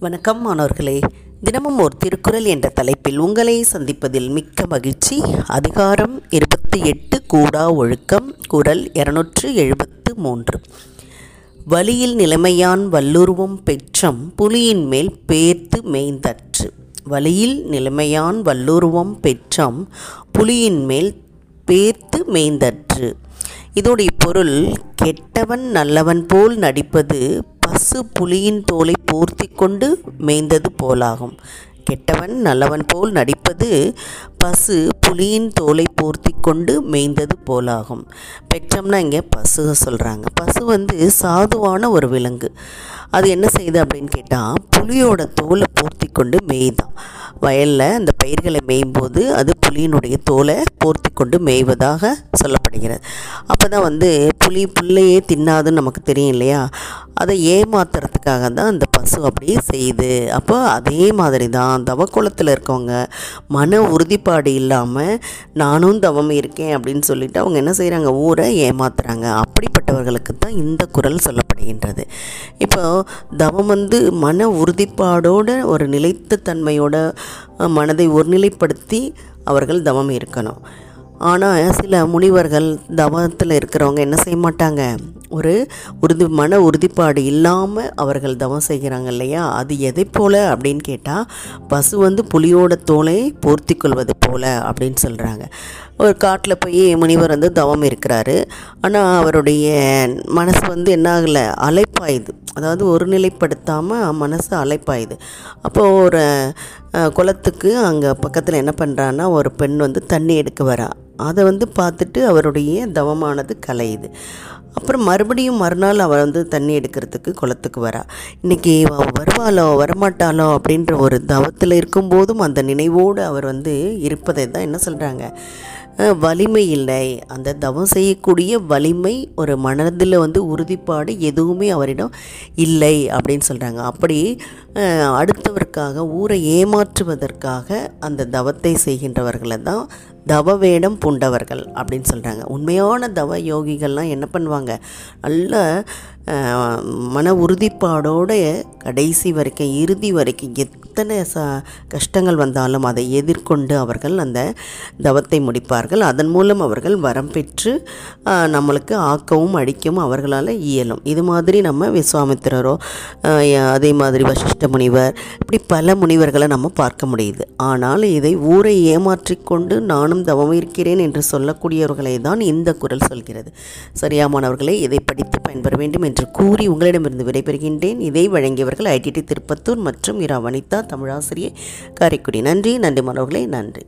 வணக்கம் மாணவர்களே. தினமும் ஒரு திருக்குறள் என்ற தலைப்பில் உங்களை சந்திப்பதில் மிக்க மகிழ்ச்சி. அதிகாரம் இருபத்தி எட்டு கூடா ஒழுக்கம் குரல் இருநூற்று எழுபத்து மூன்று. வழியில் நிலைமையான் வல்லுருவம் பெற்றம் புலியின் மேல் பேர்த்து மேய்ந்தற்று. வழியில் நிலைமையான் வல்லுருவம் பெற்றம் புலியின் மேல் பேர்த்து மேய்ந்தற்று. இதோடைய பொருள் கெட்டவன் நல்லவன் போல் நடிப்பது பசு புலியின் தோலை போர்த்தி கொண்டு மேய்ந்தது போலாகும். கெட்டவன் நல்லவன் போல் நடிப்பது பசு புலியின் தோலை போர்த்தி கொண்டு மேய்ந்தது போலாகும். பெற்றம்னா இங்கே பசு சொல்கிறாங்க பசு வந்து சாதுவான ஒரு விலங்கு. அது என்ன செய்யுது அப்படின்னு கேட்டால் புலியோட தோலை போர்த்தி கொண்டு மேய்தான். வயலில் அந்த பயிர்களை மேயும்போது அது புலியினுடைய தோலை போர்த்தி கொண்டு மேய்வதாக சொல்லப்படுகிறது. அப்போ தான் வந்து புலி புல்லையே தின்னாதுன்னு நமக்கு தெரியும் இல்லையா? அதை ஏமாத்துறதுக்காக தான் அந்த பசு அப்படியே செய்யுது. அப்போ அதே மாதிரி தான் தவக்குளத்தில் இருக்கவங்க மன உறுதிப்பாடு இல்லாமல் நானும் தவம் இருக்கேன் அப்படின்னு சொல்லிட்டு அவங்க என்ன செய்கிறாங்க ஊரை ஏமாத்துறாங்க. அப்படிப்பட்டவர்களுக்கு தான் இந்த குரல் சொல்லப்படுகின்றது. இப்போ தவம் வந்து மன உறுதிப்பாடோட ஒரு நிலைத்த தன்மையோட மனதை ஒருநிலைப்படுத்தி அவர்கள் தவம் இருக்கணும். ஆனால் சில முனிவர்கள் தவத்தில் இருக்கிறவங்க என்ன செய்ய மாட்டாங்க? ஒரு உறுதி மன உறுதிப்பாடு இல்லாமல் அவர்கள் தவம் செய்கிறாங்க இல்லையா? அது எதை போல் அப்படின்னு கேட்டால் பசு வந்து புலியோட தோலை போர்த்தி கொள்வது போல் அப்படின்னு சொல்கிறாங்க ஒரு காட்டில் போய் முனிவர் வந்து தவம் இருக்கிறாரு. ஆனால் அவருடைய மனசு வந்து என்ன ஆகலை? அலைப்பாயுது. அதாவது ஒருநிலைப்படுத்தாமல் மனசு அலைப்பாயுது. அப்போது ஒரு குளத்துக்கு அங்கே பக்கத்தில் என்ன பண்ணுறான்னா ஒரு பெண் வந்து தண்ணி எடுக்க வரா. அதை வந்து பார்த்துட்டு அவருடைய தவமானது கலையுது. அப்புறம் மறுபடியும் மறுநாள் அவள் வந்து தண்ணி எடுக்கிறதுக்கு குளத்துக்கு வரா. இன்றைக்கி வருவாளோ வரமாட்டாளோ அப்படின்ற ஒரு தவத்தில் இருக்கும்போதும் அந்த நினைவோடு அவர் வந்து இருப்பதை தான் என்ன சொல்கிறாங்க வலிமை இல்லை. அந்த தவம் செய்யக்கூடிய வலிமை ஒரு மனதில் வந்து உறுதிப்பாடு எதுவுமே அவரிடம் இல்லை அப்படின்னு சொல்கிறாங்க அப்படி அடுத்தவருக்காக ஊரை ஏமாற்றுவதற்காக அந்த தவத்தை செய்கின்றவர்களை தான் தவ வேடம் பூண்டவர்கள் அப்படின்னு சொல்கிறாங்க உண்மையான தவ யோகிகள்லாம் என்ன பண்ணுவாங்க? நல்ல மன உறுதிப்பாடோட கடைசி வரைக்கும் இறுதி வரைக்கும் எத் எத்தனை ச கஷ்டங்கள் வந்தாலும் அதை எதிர்கொண்டு அவர்கள் அந்த தவத்தை முடிப்பார்கள். அதன் மூலம் அவர்கள் வரம் பெற்று நம்மளுக்கு ஆக்கவும் அடிக்கவும் அவர்களால் இயலும். இது மாதிரி நம்ம விஸ்வாமித்திரரோ அதே மாதிரி வசிஷ்ட முனிவர் இப்படி பல முனிவர்களை நம்ம பார்க்க முடியுது. ஆனால் இதை ஊரை ஏமாற்றிக்கொண்டு நானும் தவம் இருக்கிறேன் என்று சொல்லக்கூடியவர்களை தான் இந்த குரல் சொல்கிறது. சரியாமானவர்களே இதை படித்து பயன்பெற வேண்டும் என்று கூறி உங்களிடமிருந்து விடைபெறுகின்றேன். இதை வழங்கியவர்கள் ஐடிடி திருப்பத்தூர் மற்றும் இரா வனிதா தமிழாசிரியை காரைக்குடி. நன்றி நன்றி மாணவர்களே நன்றி.